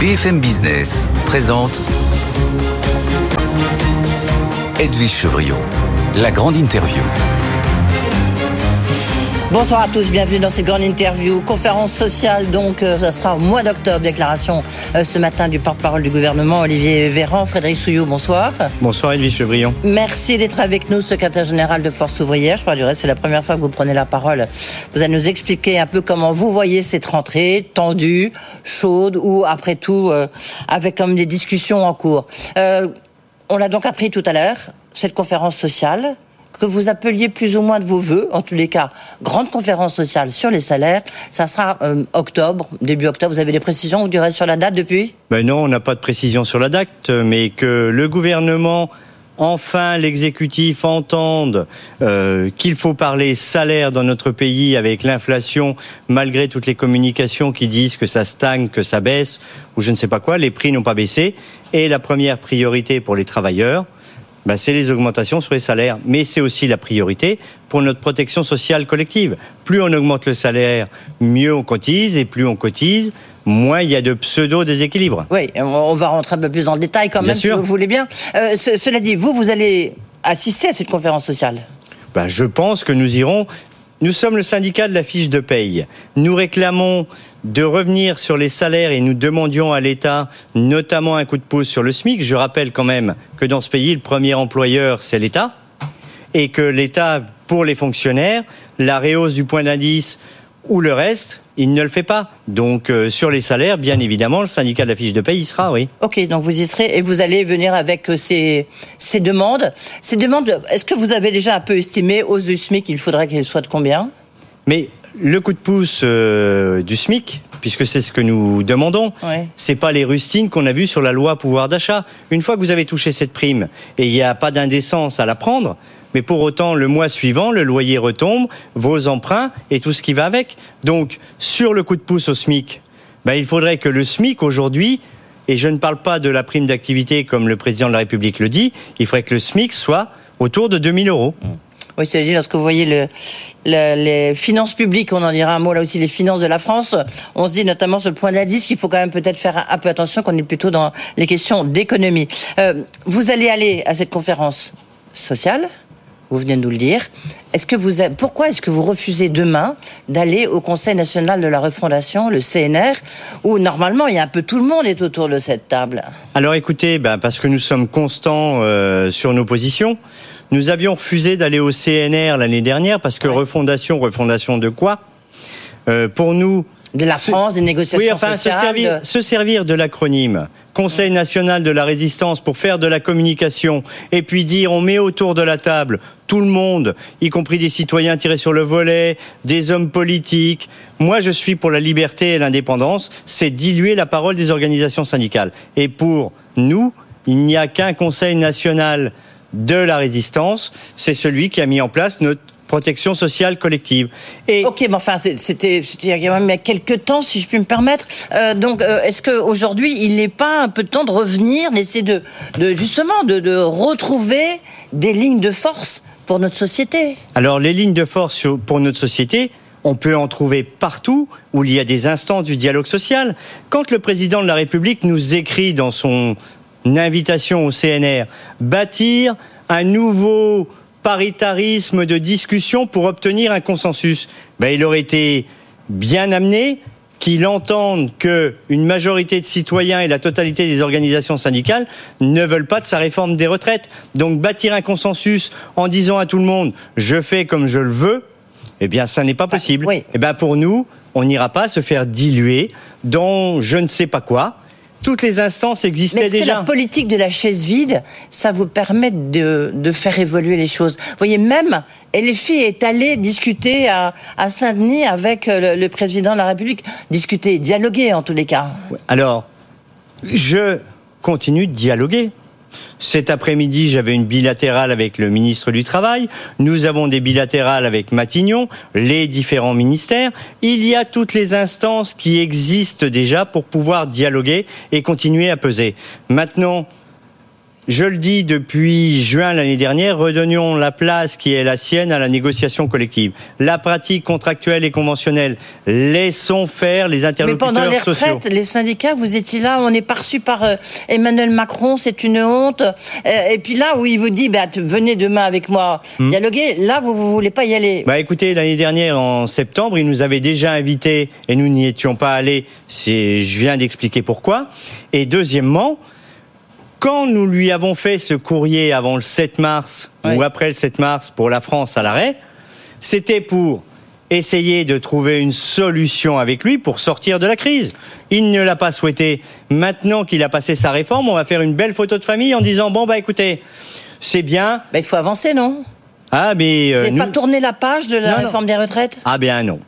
BFM Business présente Edwige Chevriot, la grande interview. Bonsoir à tous, bienvenue dans cette grande interview. Conférence sociale, donc, euh, ça sera au mois d'octobre. Déclaration euh, ce matin du porte-parole du gouvernement, Olivier Véran. Frédéric Souillot, bonsoir. Bonsoir Edwige Chevrillon. Merci d'être avec nous, secrétaire général de Force ouvrière. Je crois du reste, c'est la première fois que vous prenez la parole. Vous allez nous expliquer un peu comment vous voyez cette rentrée, tendue, chaude, ou après tout, euh, avec comme des discussions en cours. on l'a donc appris tout à l'heure, cette conférence sociale que vous appeliez plus ou moins de vos voeux, en tous les cas, grande conférence sociale sur les salaires. Ça sera euh, octobre, début octobre. Vous avez des précisions, vous direz sur la date depuis? Ben Non, on n'a pas de précision sur la date, mais que le gouvernement enfin l'exécutif entende euh, qu'il faut parler salaire dans notre pays avec l'inflation, malgré toutes les communications qui disent que ça stagne, que ça baisse, ou je ne sais pas quoi, les prix n'ont pas baissé. Et la première priorité pour les travailleurs, bah, c'est les augmentations sur les salaires. Mais c'est aussi la priorité pour notre protection sociale collective. Plus on augmente le salaire, mieux on cotise, et plus on cotise, moins il y a de pseudo-déséquilibre. Oui, on va rentrer un peu plus dans le détail quand même, si vous voulez bien. Euh, cela dit, vous, vous allez assister à cette conférence sociale? Bah, Je pense que nous irons. Nous sommes le syndicat de la fiche de paye. Nous réclamons de revenir sur les salaires et nous demandions à l'État notamment un coup de pouce sur le SMIC. Je rappelle quand même que dans ce pays, le premier employeur, c'est l'État et que l'État, pour les fonctionnaires, la réhausse du point d'indice ou le reste, il ne le fait pas. Donc euh, sur les salaires, bien évidemment, le syndicat de la fiche de paye y sera, oui. Ok, donc vous y serez et vous allez venir avec euh, ces, ces demandes. Ces demandes, est-ce que vous avez déjà un peu estimé hausse du SMIC, il faudrait qu'elle soit de combien? Mais le coup de pouce euh, du SMIC, puisque c'est ce que nous demandons, ouais. c'est pas les rustines qu'on a vues sur la loi pouvoir d'achat. Une fois que vous avez touché cette prime et il n'y a pas d'indécence à la prendre, mais pour autant, le mois suivant, le loyer retombe, vos emprunts et tout ce qui va avec. Donc, sur le coup de pouce au SMIC, ben, il faudrait que le SMIC aujourd'hui, et je ne parle pas de la prime d'activité comme le président de la République le dit, il faudrait que le SMIC soit autour de 2000 euros. Oui, c'est-à-dire lorsque vous voyez le, les finances publiques, on en dira un mot là aussi, les finances de la France, on se dit notamment sur le point d'indice qu'il faut quand même peut-être faire un peu attention qu'on est plutôt dans les questions d'économie. Euh, vous allez aller à cette conférence sociale vous venez de nous le dire. Est-ce que vous, pourquoi est-ce que vous refusez demain d'aller au Conseil national de la refondation, le CNR, où normalement il y a un peu tout le monde est autour de cette table? Alors écoutez, ben, parce que nous sommes constants euh, sur nos positions. Nous avions refusé d'aller au CNR l'année dernière parce que refondation, refondation de quoi? Euh, Pour nous, de la France, des négociations oui, enfin, Se servir, se servir de l'acronyme Conseil national de la résistance pour faire de la communication et puis dire on met autour de la table tout le monde, y compris des citoyens tirés sur le volet, des hommes politiques. Moi, je suis pour la liberté et l'indépendance. C'est diluer la parole des organisations syndicales. Et pour nous, il n'y a qu'un Conseil national de la résistance. C'est celui qui a mis en place notre protection sociale collective. Et ok, mais enfin, c'était il y a quelques temps, si je puis me permettre. Euh, donc, euh, est-ce qu'aujourd'hui, il n'est pas un peu de temps de revenir, d'essayer de, de, justement de, de retrouver des lignes de force pour notre société? Alors, les lignes de force pour notre société, on peut en trouver partout où il y a des instances du dialogue social. Quand le président de la République nous écrit dans son invitation au CNR bâtir un nouveau paritarisme de discussion pour obtenir un consensus. Ben, il aurait été bien amené qu'il entende que une majorité de citoyens et la totalité des organisations syndicales ne veulent pas de sa réforme des retraites. Donc bâtir un consensus en disant à tout le monde je fais comme je le veux, eh bien ça n'est pas possible. Et Eh bien pour nous, on n'ira pas se faire diluer dans je ne sais pas quoi toutes les instances existaient Mais est déjà. Que la politique de la chaise vide, ça vous permet de, de faire évoluer les choses? Vous voyez, même LFI est allé discuter à, à Saint-Denis avec le, le, président de la République, discuter, dialoguer en tous les cas. Alors, je continue de dialoguer. Cet après-midi, j'avais une bilatérale avec le ministre du Travail. Nous avons des bilatérales avec Matignon, les différents ministères. Il y a toutes les instances qui existent déjà pour pouvoir dialoguer et continuer à peser. Maintenant, je le dis depuis juin l'année dernière, redonnions la place qui est la sienne à la négociation collective. La pratique contractuelle et conventionnelle, laissons faire les interlocuteurs Mais pendant les sociaux. retraites, les syndicats, vous étiez là, on est pas reçu par euh, Emmanuel Macron, c'est une honte. Euh, et puis là où il vous dit, bah, venez demain avec moi Hmm. dialoguer, là vous vous voulez pas y aller. Bah écoutez, l'année dernière, en septembre, il nous avait déjà invités et nous n'y étions pas allés. Je viens d'expliquer pourquoi. Et deuxièmement, quand nous lui avons fait ce courrier avant le 7 mars Oui. ou après le 7 mars pour la France à l'arrêt, c'était pour essayer de trouver une solution avec lui pour sortir de la crise. Il ne l'a pas souhaité. Maintenant qu'il a passé sa réforme, on va faire une belle photo de famille en disant bon bah écoutez, c'est bien. Bah, il faut avancer, non? Ah mais euh, n'avez pas nous- tourné la page de la Non, non. réforme des retraites? Ah bien non,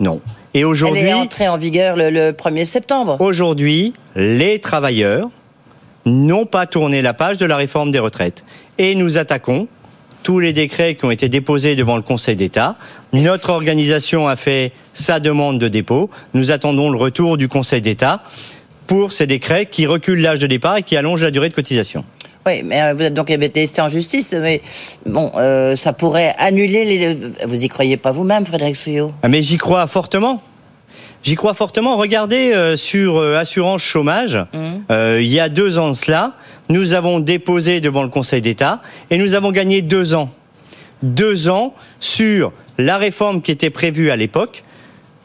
non. Et Elle aujourd'hui, est entrée en vigueur le, le 1er septembre. aujourd'hui, les travailleurs n'ont pas tourné la page de la réforme des retraites. Et nous attaquons tous les décrets qui ont été déposés devant le Conseil d'État. Notre organisation a fait sa demande de dépôt. Nous attendons le retour du Conseil d'État pour ces décrets qui reculent l'âge de départ et qui allongent la durée de cotisation. Oui, mais euh, vous êtes donc testé en justice, mais bon, euh, ça pourrait annuler les. Vous y croyez pas vous-même, Frédéric Souillot? Ah, Mais j'y crois fortement. J'y crois fortement. Regardez euh, sur euh, assurance chômage, euh, il y a deux ans de cela, nous avons déposé devant le Conseil d'État et nous avons gagné deux ans. Deux ans sur la réforme qui était prévue à l'époque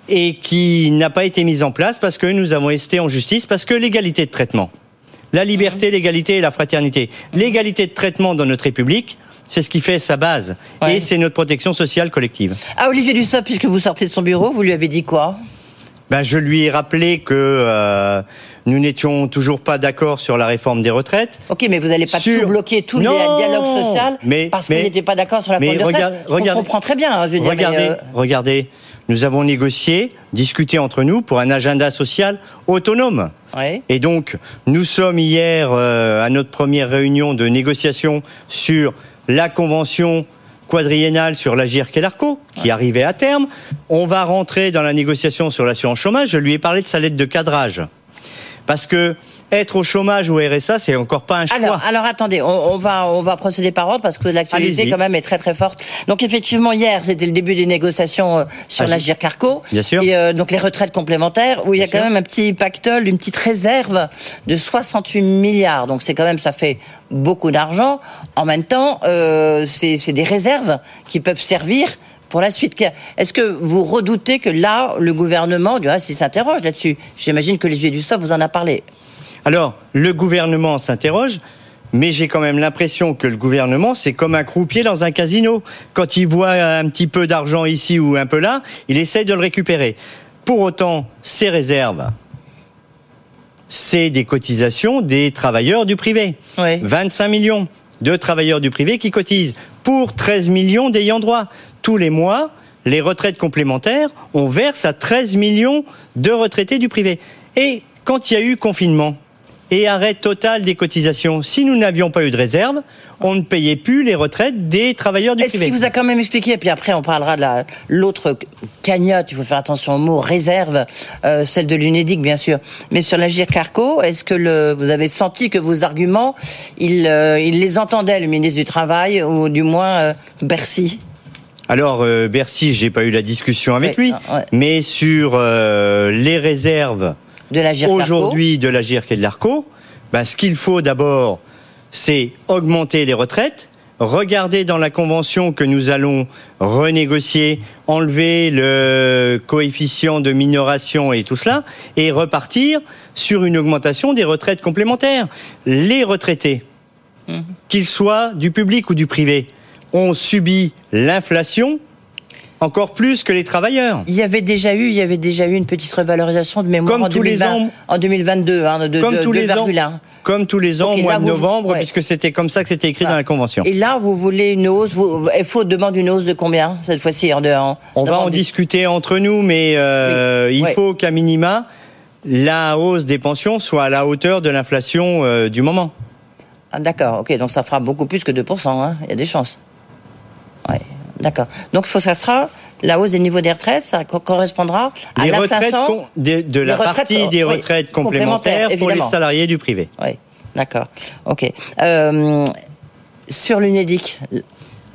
et qui n'a pas été mise en place parce que nous avons été en justice, parce que l'égalité de traitement, la liberté, l'égalité et la fraternité, l'égalité de traitement dans notre République, c'est ce qui fait sa base Ouais. et c'est notre protection sociale collective. Ah, Olivier Dussopt, puisque vous sortez de son bureau, vous lui avez dit quoi? Ben, je lui ai rappelé que euh, nous n'étions toujours pas d'accord sur la réforme des retraites. Ok, mais vous n'allez pas Sur- tout bloquer, tout Non le dialogue social, Mais- parce que mais- vous n'étiez pas d'accord sur la réforme des retraites. Je regarde- comprends très bien, hein, je veux dire. mais, regardez, euh, regardez, nous avons négocié, discuté entre nous pour un agenda social autonome. ouais. Et donc, nous sommes hier euh, à notre première réunion de négociation sur la convention quadriennale sur l'Agir et l'ARCO, qui arrivait à terme. On va rentrer dans la négociation sur l'assurance chômage. Je lui ai parlé de sa lettre de cadrage. Parce que être au chômage ou au RSA, c'est encore pas un choix. Alors, alors attendez, on, on va on va procéder par ordre parce que l'actualité quand même est très très forte. Donc effectivement hier c'était le début des négociations euh, sur Ah, la je- Gircarco. Bien sûr. Et euh, donc les retraites complémentaires où il y a Bien quand sûr. même un petit pactole, une petite réserve de 68 milliards. Donc c'est quand même ça fait beaucoup d'argent. En même temps, euh, c'est c'est des réserves qui peuvent servir. Pour la suite, est-ce que vous redoutez que là, le gouvernement, du reste, il s'interroge là-dessus J'imagine que Olivier Dussopt vous en a parlé. Alors, le gouvernement s'interroge, mais j'ai quand même l'impression que le gouvernement, c'est comme un croupier dans un casino. Quand il voit un petit peu d'argent ici ou un peu là, il essaye de le récupérer. Pour autant, ces réserves, c'est des cotisations des travailleurs du privé. Oui. 25 millions de travailleurs du privé qui cotisent pour 13 millions d'ayants droit. Tous les mois, les retraites complémentaires, on verse à 13 millions de retraités du privé. Et quand il y a eu confinement et arrêt total des cotisations, si nous n'avions pas eu de réserve, on ne payait plus les retraites des travailleurs du Est-ce privé. qu'il vous a quand même expliqué, et puis après on parlera de la- l'autre cagnotte, il faut faire attention au mot réserve, euh, celle de l'UNEDIC bien sûr, mais sur la Carco, est-ce que le, vous avez senti que vos arguments, il, euh, il les entendait le ministre du Travail, ou du moins euh, Bercy? Alors Bercy, j'ai pas eu la discussion avec lui, ah, ouais. mais sur les réserves de aujourd'hui de la GIRC et de l'ARCO, bah, ce qu'il faut d'abord, c'est augmenter les retraites, regarder dans la convention que nous allons renégocier, enlever le coefficient de minoration et tout cela, et repartir sur une augmentation des retraites complémentaires. Les retraités, qu'ils soient du public ou du privé, ont subi l'inflation encore plus que les travailleurs. Il y avait déjà eu, il y avait déjà eu une petite revalorisation de mémoire Comme en, tous les 2020, ans. en 2022, hein, de, comme de, tous les ans, 2,1. comme tous les ans au mois là, de vous- novembre, ouais. puisque c'était comme ça que c'était écrit dans la convention. Et là, vous voulez une hausse, vous, FO demande une hausse de combien cette fois-ci en, en- On va en discuter entre nous, mais euh, Oui. il Ouais. faut qu'à minima, la hausse des pensions soit à la hauteur de l'inflation euh, du moment. Ah, D'accord, ok, donc ça fera beaucoup plus que 2%, hein. il y a des chances. Ouais, d'accord. Donc faut ça sera la hausse des niveaux des retraites, ça co- correspondra à l'inflation. de, de la partie des oui, retraites complémentaires, complémentaires pour les salariés du privé. Oui, D'accord. Ok. Euh, sur l'UNEDIC.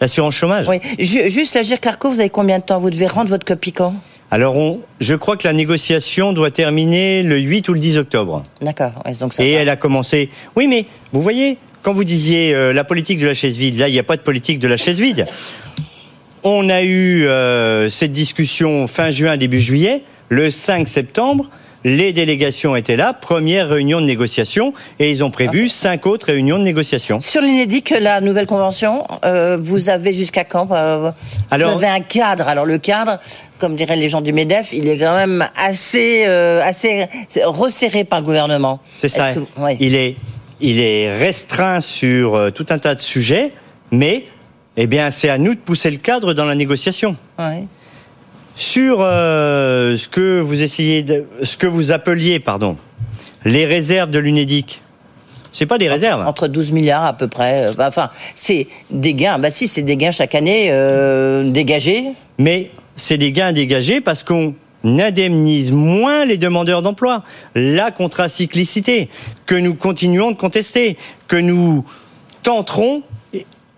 L'assurance chômage. Oui. juste l'Agir Carco, vous avez combien de temps Vous devez rendre votre copie quand? Alors, on, je crois que la négociation doit terminer le 8 ou le 10 octobre. D'accord. donc ça Et elle a commencé. Oui, mais vous voyez, quand vous disiez euh, la politique de la chaise vide, là, il n'y a pas de politique de la chaise vide. On a eu euh, cette discussion fin juin, début juillet. Le 5 septembre, les délégations étaient là, première réunion de négociation, et ils ont prévu cinq autres réunions de négociation. Sur l'UNEDIC, la nouvelle convention, euh, vous avez jusqu'à quand euh, Vous avez un cadre. Alors le cadre, comme diraient les gens du MEDEF, il est quand même assez, euh, assez resserré par le gouvernement. C'est ça. Il est, il est restreint sur tout un tas de sujets, mais eh bien, c'est à nous de pousser le cadre dans la négociation. Ouais. Sur euh, ce que vous essayez, de, ce que vous appeliez, pardon, les réserves de l'UNEDIC. C'est pas des réserves. Entre 12 milliards à peu près. Euh, enfin, c'est des gains. Bah si, c'est des gains chaque année euh, dégagés. Mais c'est des gains dégagés parce qu'on indemnise moins les demandeurs d'emploi. La contracyclicité que nous continuons de contester, que nous tenterons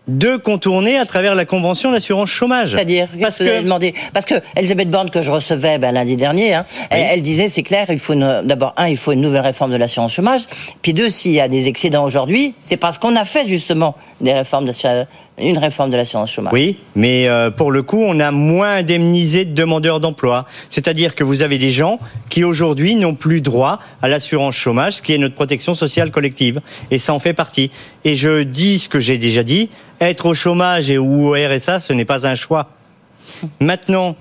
de contourner à travers la convention d'assurance chômage. C'est-à-dire parce que demandé? Parce que Elisabeth Borne que je recevais ben, lundi dernier, hein, elle, disait c'est clair, il faut d'abord un, il faut une nouvelle réforme de l'assurance chômage, puis deux, s'il y a des excédents aujourd'hui, c'est parce qu'on a fait justement des réformes de une réforme de l'assurance chômage. Oui, mais euh, pour le coup, on a moins indemnisé de demandeurs d'emploi. C'est-à-dire que vous avez des gens qui aujourd'hui n'ont plus droit à l'assurance chômage, qui est notre protection sociale collective. Et ça en fait partie. Et je dis ce que j'ai déjà dit, être au chômage et ou au RSA, ce n'est pas un choix. Maintenant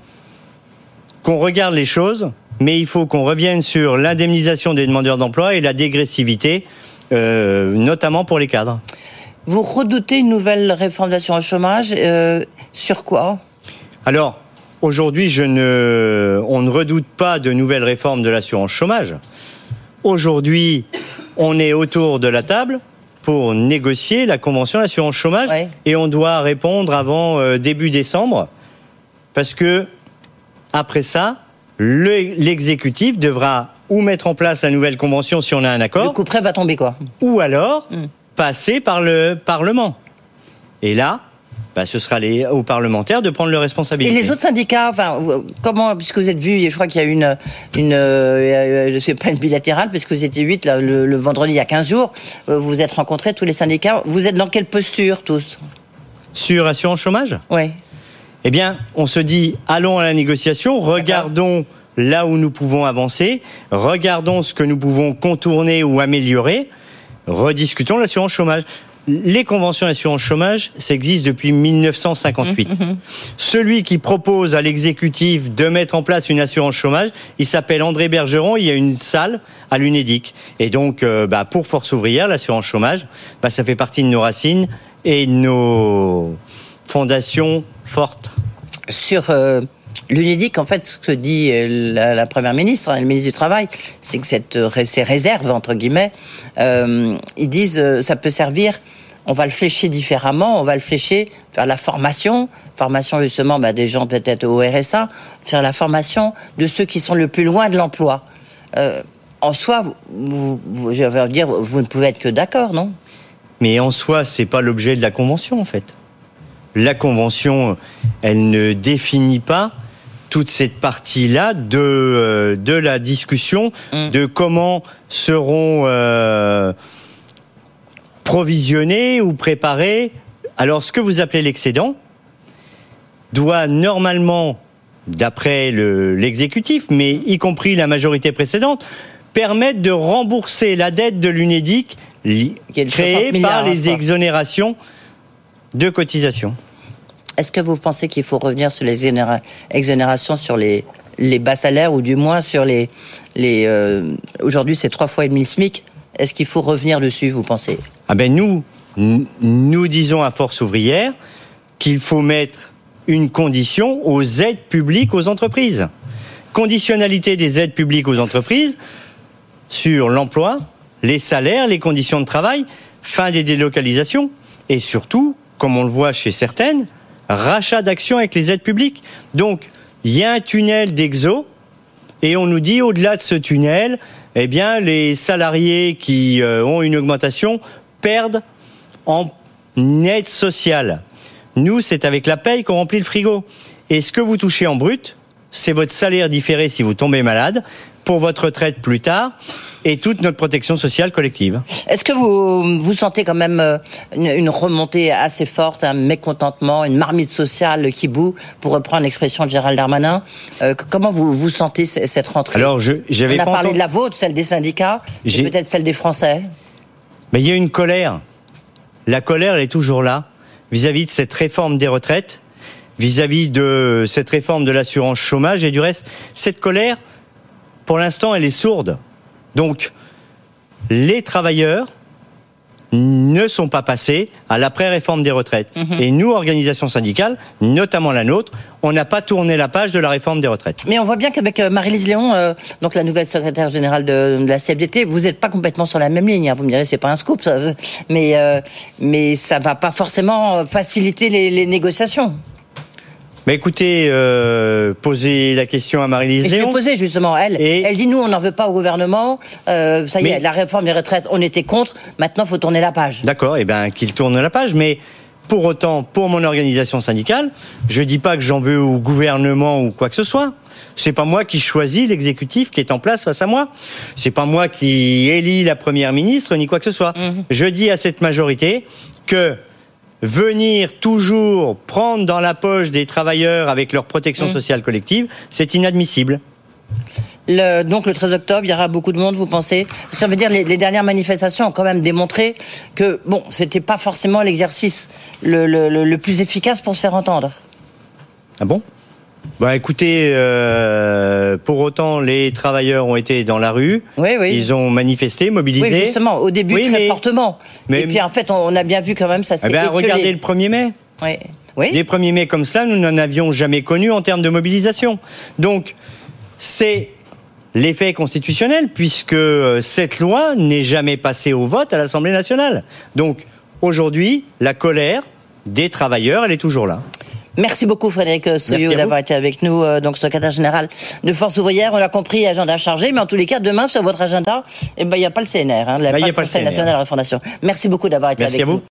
qu'on regarde les choses, mais il faut qu'on revienne sur l'indemnisation des demandeurs d'emploi et la dégressivité, euh, notamment pour les cadres. Vous redoutez une nouvelle réforme de l'assurance chômage euh, Sur quoi Alors, aujourd'hui, je ne, on ne redoute pas de nouvelles réformes de l'assurance chômage. Aujourd'hui, on est autour de la table pour négocier la convention d'assurance chômage et on doit répondre avant euh, début décembre parce que après ça, l'exécutif devra ou mettre en place la nouvelle convention si on a un accord. Le coup près va tomber quoi Ou alors hmm passer par le Parlement. Et là, bah, ce sera les, aux parlementaires de prendre leurs responsabilités. Et les autres syndicats, enfin, comment, puisque vous êtes vus, je crois qu'il y a une, une euh, c'est pas une bilatérale, puisque vous étiez huit le, vendredi il y a 15 jours, euh, vous vous êtes rencontrés tous les syndicats. Vous êtes dans quelle posture tous? Sur assurance chômage? Oui. Eh bien, on se dit, allons à la négociation, regardons là où nous pouvons avancer, regardons ce que nous pouvons contourner ou améliorer rediscutons l'assurance chômage. Les conventions d'assurance chômage, ça existe depuis 1958. Mmh, mmh, mmh. Celui qui propose à l'exécutif de mettre en place une assurance chômage, il s'appelle André Bergeron, il y a une salle à l'UNEDIC. Et donc, euh, bah, pour Force ouvrière, l'assurance chômage, bah, ça fait partie de nos racines et de nos fondations fortes. Sur... Euh, L'UNEDIC, en fait, ce que dit euh, la, première ministre, hein, le ministre du Travail, c'est que euh, ces réserves, entre guillemets, euh, ils disent euh, ça peut servir, on va le flécher différemment, on va le flécher vers la formation, formation justement bah, des gens peut-être au RSA, faire la formation de ceux qui sont le plus loin de l'emploi. En soi, vous, dire, vous ne pouvez être que d'accord, non? Mais en soi, c'est pas l'objet de la convention, en fait. La convention, elle ne définit pas toute cette partie-là de, euh, de la discussion mm. de comment seront euh, provisionnés ou préparés. Alors, ce que vous appelez l'excédent doit normalement, d'après l'exécutif, mais y compris la majorité précédente, permettre de rembourser la dette de l'UNEDIC créée par les exonérations de cotisation. Est-ce que vous pensez qu'il faut revenir sur les exonérations sur les, bas salaires ou du moins sur les... euh, Aujourd'hui, c'est trois fois et demi SMIC? Est-ce qu'il faut revenir dessus, vous pensez? Ah ben nous, nous disons à Force ouvrière qu'il faut mettre une condition aux aides publiques aux entreprises. Conditionnalité des aides publiques aux entreprises sur l'emploi, les salaires, les conditions de travail, fin des délocalisations et surtout, comme on le voit chez certaines, rachat d'actions avec les aides publiques. Donc, il y a un tunnel d'exo, et on nous dit, au-delà de ce tunnel, eh les salariés qui euh, ont une augmentation perdent en aide sociale. Nous, c'est avec la paye qu'on remplit le frigo. Et ce que vous touchez en brut, c'est votre salaire différé si vous tombez malade, pour votre retraite plus tard, et toute notre protection sociale collective. Est-ce que vous, vous sentez quand même euh, une, une remontée assez forte, un mécontentement, une marmite sociale qui bout, pour reprendre l'expression de Gérald Darmanin Euh, Comment vous, vous sentez cette rentrée? Alors, je, j'avais On a parlé de la vôtre, celle des syndicats, et peut-être celle des Français. Mais il y a une colère. La colère, elle est toujours là vis-à-vis de cette réforme des retraites, vis-à-vis de cette réforme de l'assurance chômage et du reste. Cette colère, pour l'instant, elle est sourde. Donc, les travailleurs ne sont pas passés à l'après-réforme des retraites. Et nous, organisations syndicales, notamment la nôtre, on n'a pas tourné la page de la réforme des retraites. Mais on voit bien qu'avec euh, Marie-Lise Léon, euh, donc la nouvelle secrétaire générale de, de la CFDT, vous n'êtes pas complètement sur la même ligne. hein. Vous me direz, c'est pas un scoop, ça, mais euh, mais ça va pas forcément faciliter les, les négociations. Mais écoutez, euh, posez la question à Marie-Lise je l'ai Léon. posé justement. Elle, Et- elle dit nous, on n'en veut pas au gouvernement. Euh, ça y Mais- est, la réforme des retraites, on était contre. Maintenant, faut tourner la page. D'accord, et bien qu'il tourne la page, mais pour autant, pour mon organisation syndicale, je dis pas que j'en veux au gouvernement ou quoi que ce soit. C'est pas moi qui choisis l'exécutif qui est en place face à moi. C'est pas moi qui élis la première ministre ni quoi que ce soit. Je dis à cette majorité que venir toujours prendre dans la poche des travailleurs avec leur protection sociale collective, c'est inadmissible. Le- donc le 13 octobre, il y aura beaucoup de monde, vous pensez? Ça veut dire les, les dernières manifestations ont quand même démontré que bon, c'était pas forcément l'exercice le, le- le- le plus efficace pour se faire entendre. Ah bon? Bah écoutez, euh, pour autant, les travailleurs ont été dans la rue. Oui, oui. Ils ont manifesté, mobilisé. Oui, justement, au début Oui, très mais- fortement. mais- Et puis en fait, on, a bien vu quand même ça s'est Eh ben, regardez le 1er mai. Oui. Oui. Les 1er mai comme cela, nous n'en avions jamais connu en termes de mobilisation. Donc, c'est l'effet constitutionnel, puisque euh, cette loi n'est jamais passée au vote à l'Assemblée nationale. Donc, aujourd'hui, la colère des travailleurs, elle est toujours là. Merci beaucoup Frédéric Souillot d'avoir été avec nous, euh, donc secrétaire général de Force ouvrière. On a compris, agenda chargé, mais en tous les cas, demain sur votre agenda, eh ben il n'y a pas le CNR, hein, Bah, il y a le pas le Conseil national de la Fondation. Merci beaucoup d'avoir été Merci avec à vous. nous.